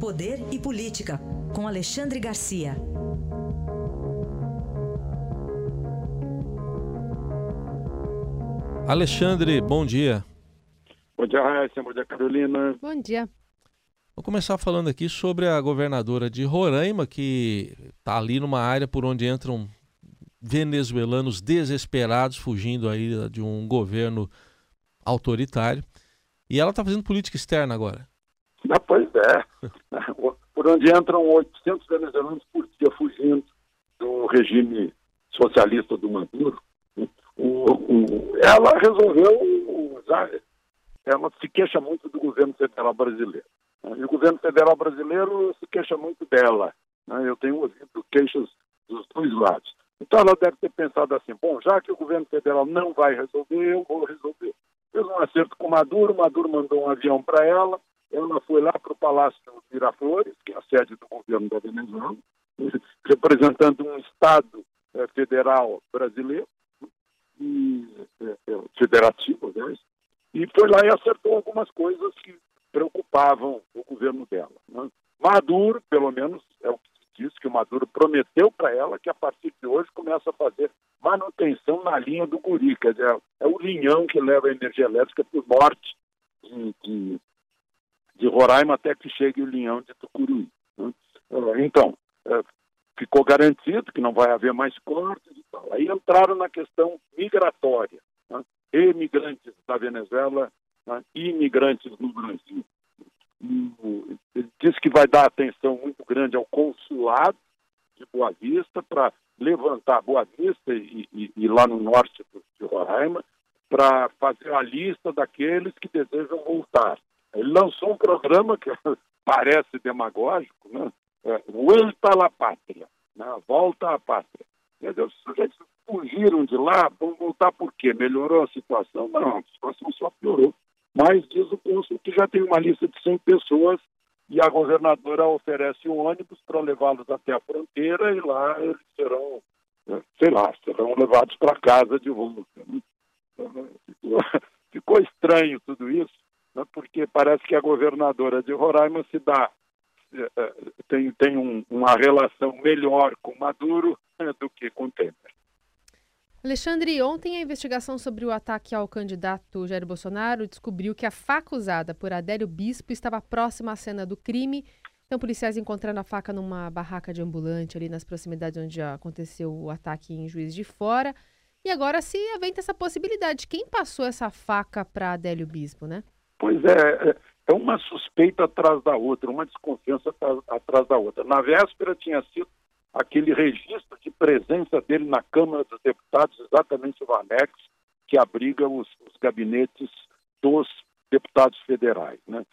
Poder e Política, com Alexandre Garcia. Alexandre, bom dia. Bom dia, Raíssa. Bom dia, Carolina. Bom dia. Vou começar falando aqui sobre a governadora de Roraima, que está ali numa área por onde entram venezuelanos desesperados, fugindo aí de um governo autoritário. E ela está fazendo política externa agora. É. Por onde entram 800 venezuelanos por dia fugindo do regime socialista do Maduro. O, o, ela resolveu usar, ela se queixa muito do governo federal brasileiro. E o governo federal brasileiro se queixa muito dela. Né? Eu tenho ouvido queixas dos dois lados. Então ela deve ter pensado assim, bom, já que o governo federal não vai resolver, eu vou resolver. Fez um acerto com Maduro, Maduro mandou um avião para ela, ela foi lá para o Palácio Miraflores, que é a sede do governo da Venezuela, representando um Estado é, federal brasileiro, e, é, federativo, aliás, e foi lá e acertou algumas coisas que preocupavam o governo dela. Né? Maduro, pelo menos, é o que se diz, que o Maduro prometeu para ela que a partir de hoje começa a fazer manutenção na linha do Guri, quer dizer, é o linhão que leva a energia elétrica para o norte de, de, de, Roraima até que chegue o linhão de Tucuruí. Né? É, então, é, ficou garantido que não vai haver mais cortes e tal. Aí entraram na questão migratória. Né? Emigrantes da Venezuela né? imigrantes no Brasil. Disse que vai dar atenção muito grande ao consulado de Boa Vista para levantar Boa Vista e, e, e, lá no norte de Roraima para fazer a lista daqueles que desejam voltar. Ele lançou um programa que parece demagógico, né? É, Vuelta à Pátria, né? Volta à Pátria. Quer dizer, os sujeitos fugiram de lá, vão voltar por quê? Melhorou a situação? Não, a situação só piorou. Mas diz o cônsul que já tem uma lista de 100 pessoas e a governadora oferece um ônibus para levá-los até a fronteira e lá eles serão, sei lá, serão levados para casa de volta. Ficou, ficou estranho tudo isso, né, porque parece que a governadora de Roraima se dá eh, eh, tem, tem um, uma relação melhor com Maduro né, do que com Temer. Alexandre, ontem a investigação sobre o ataque ao candidato Jair Bolsonaro descobriu que a faca usada por Adélio Bispo estava próxima à cena do crime. Então, policiais encontraram a faca numa barraca de ambulante ali nas proximidades onde aconteceu o ataque em Juiz de Fora. E agora se aventa essa possibilidade. Quem passou essa faca para Adélio Bispo, né? Pois é, é, é uma suspeita atrás da outra, uma desconfiança atrás da outra. Na véspera tinha sido aquele registro de presença dele na Câmara dos Deputados, exatamente o anexo que abriga os, os gabinetes dos deputados federais. Né?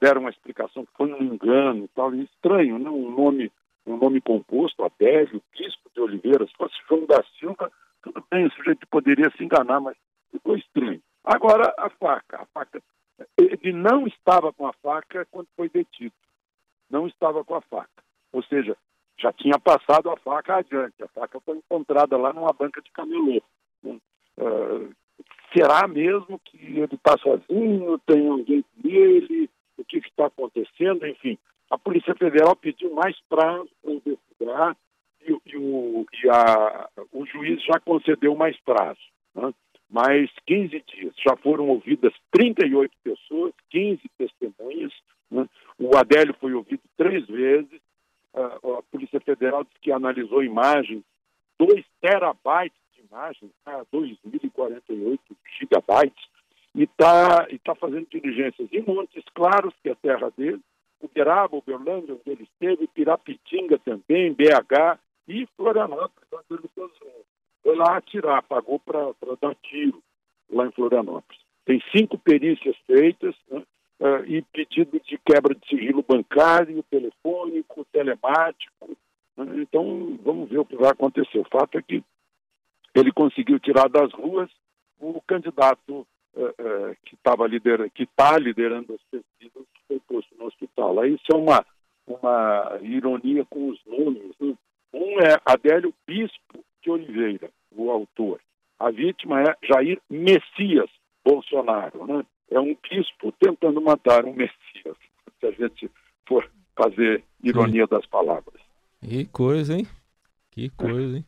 Deram uma explicação que foi um engano tal, estranho, né? um, nome, um nome composto, Adélio, Bispo de Oliveira, se fosse João da Silva, tudo bem, o sujeito poderia se enganar, mas ficou estranho. Agora, a faca. A faca. Ele não estava com a faca quando foi detido. Não estava com a faca. Ou seja, já tinha passado a faca adiante. A faca foi encontrada lá numa banca de camelô. Uh, será mesmo que ele está sozinho? Tem alguém com ele? O que está acontecendo? Enfim, a Polícia Federal pediu mais prazo para investigar e, e, o, e a, o juiz já concedeu mais prazo. Né? Mais 15 dias. Já foram ouvidas 38 pessoas, 15 testemunhas. Né? O Adélio foi ouvido três vezes a Polícia Federal disse que analisou imagens, 2 terabytes de imagens, tá? 2.048 gigabytes, e está e tá fazendo diligências em Montes Claros, que é a terra dele, Uberaba, Uberlândia, onde ele esteve, Pirapitinga também, BH e Florianópolis, lá atirar, pagou para dar tiro lá em Florianópolis. Tem cinco perícias feitas, né? uh, e pedido de quebra de sigilo bancário, telefônico, telemático. Né? Então, vamos ver o que vai acontecer. O fato é que ele conseguiu tirar das ruas o candidato uh, uh, que estava liderando, que está liderando as pesquisas, que foi posto no hospital. Aí isso é uma, uma ironia com os nomes. Né? Um é Adélio Bispo de Oliveira, vítima é Jair Messias Bolsonaro. Né? é um bispo tentando matar um Messias, se a gente for fazer ironia das palavras. Que coisa, hein? Que coisa, hein?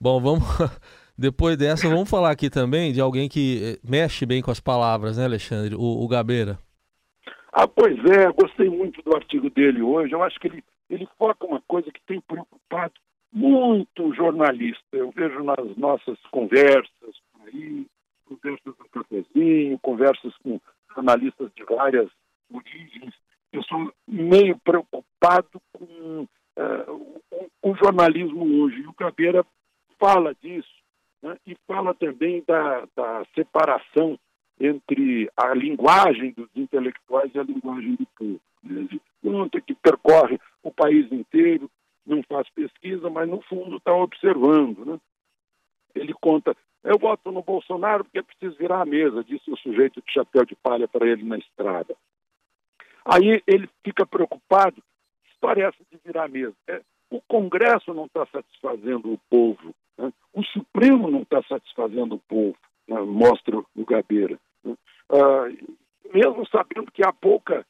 Bom, vamos. Depois dessa, vamos falar aqui também de alguém que eh, mexe bem com as palavras, né, Alexandre? O, o Gabeira. Ah, pois é, gostei muito do artigo dele hoje. Eu acho que ele, ele foca uma coisa que tem muito jornalista. Eu vejo nas nossas conversas por aí, conversas no cafezinho, conversas com jornalistas de várias origens. Eu sou meio preocupado com uh, o, o, jornalismo hoje. E o Cabeira fala disso né? e fala também da, da separação entre a linguagem dos intelectuais e a linguagem do povo. Né? Conta que percorre o país inteiro, não faz pesquisa, mas no fundo está observando. Né? Ele conta, eu voto no Bolsonaro porque é preciso virar a mesa, disse o sujeito de chapéu de palha para ele na estrada. Aí ele fica preocupado, história é de virar a mesa? É, o Congresso não está satisfazendo o povo, né? o Supremo não está satisfazendo o povo, né? mostra o Gabeira. Né? Ah, mesmo sabendo que há pouca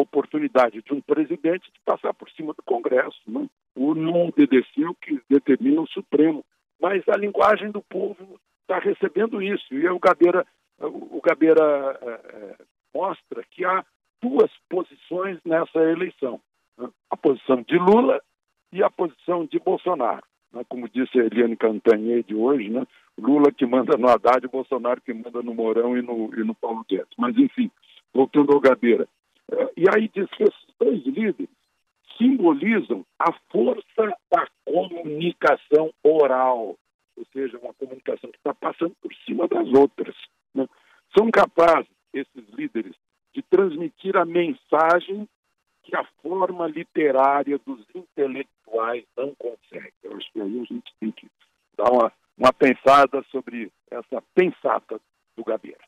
oportunidade de um presidente de passar por cima do Congresso. Né? O não obedeceu que determina o Supremo. Mas a linguagem do povo está recebendo isso. E o Gabeira, o Gabeira é, é, mostra que há duas posições nessa eleição: né? a posição de Lula e a posição de Bolsonaro. Né? Como disse a Eliane Cantanhede hoje, né? Lula que manda no Haddad, Bolsonaro que manda no Mourão e no, e no Paulo Guedes. Mas, enfim, voltando ao Gabeira. E aí diz que esses três líderes simbolizam a força da comunicação oral, ou seja, uma comunicação que está passando por cima das outras. Né? São capazes, esses líderes, de transmitir a mensagem que a forma literária dos intelectuais não consegue. Eu acho que aí a gente tem que dar uma, uma pensada sobre essa pensata do Gabeira.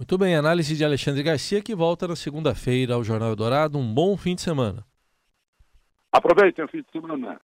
Muito bem, análise de Alexandre Garcia que volta na segunda-feira ao Jornal Dourado. Um bom fim de semana. Aproveitem o fim de semana.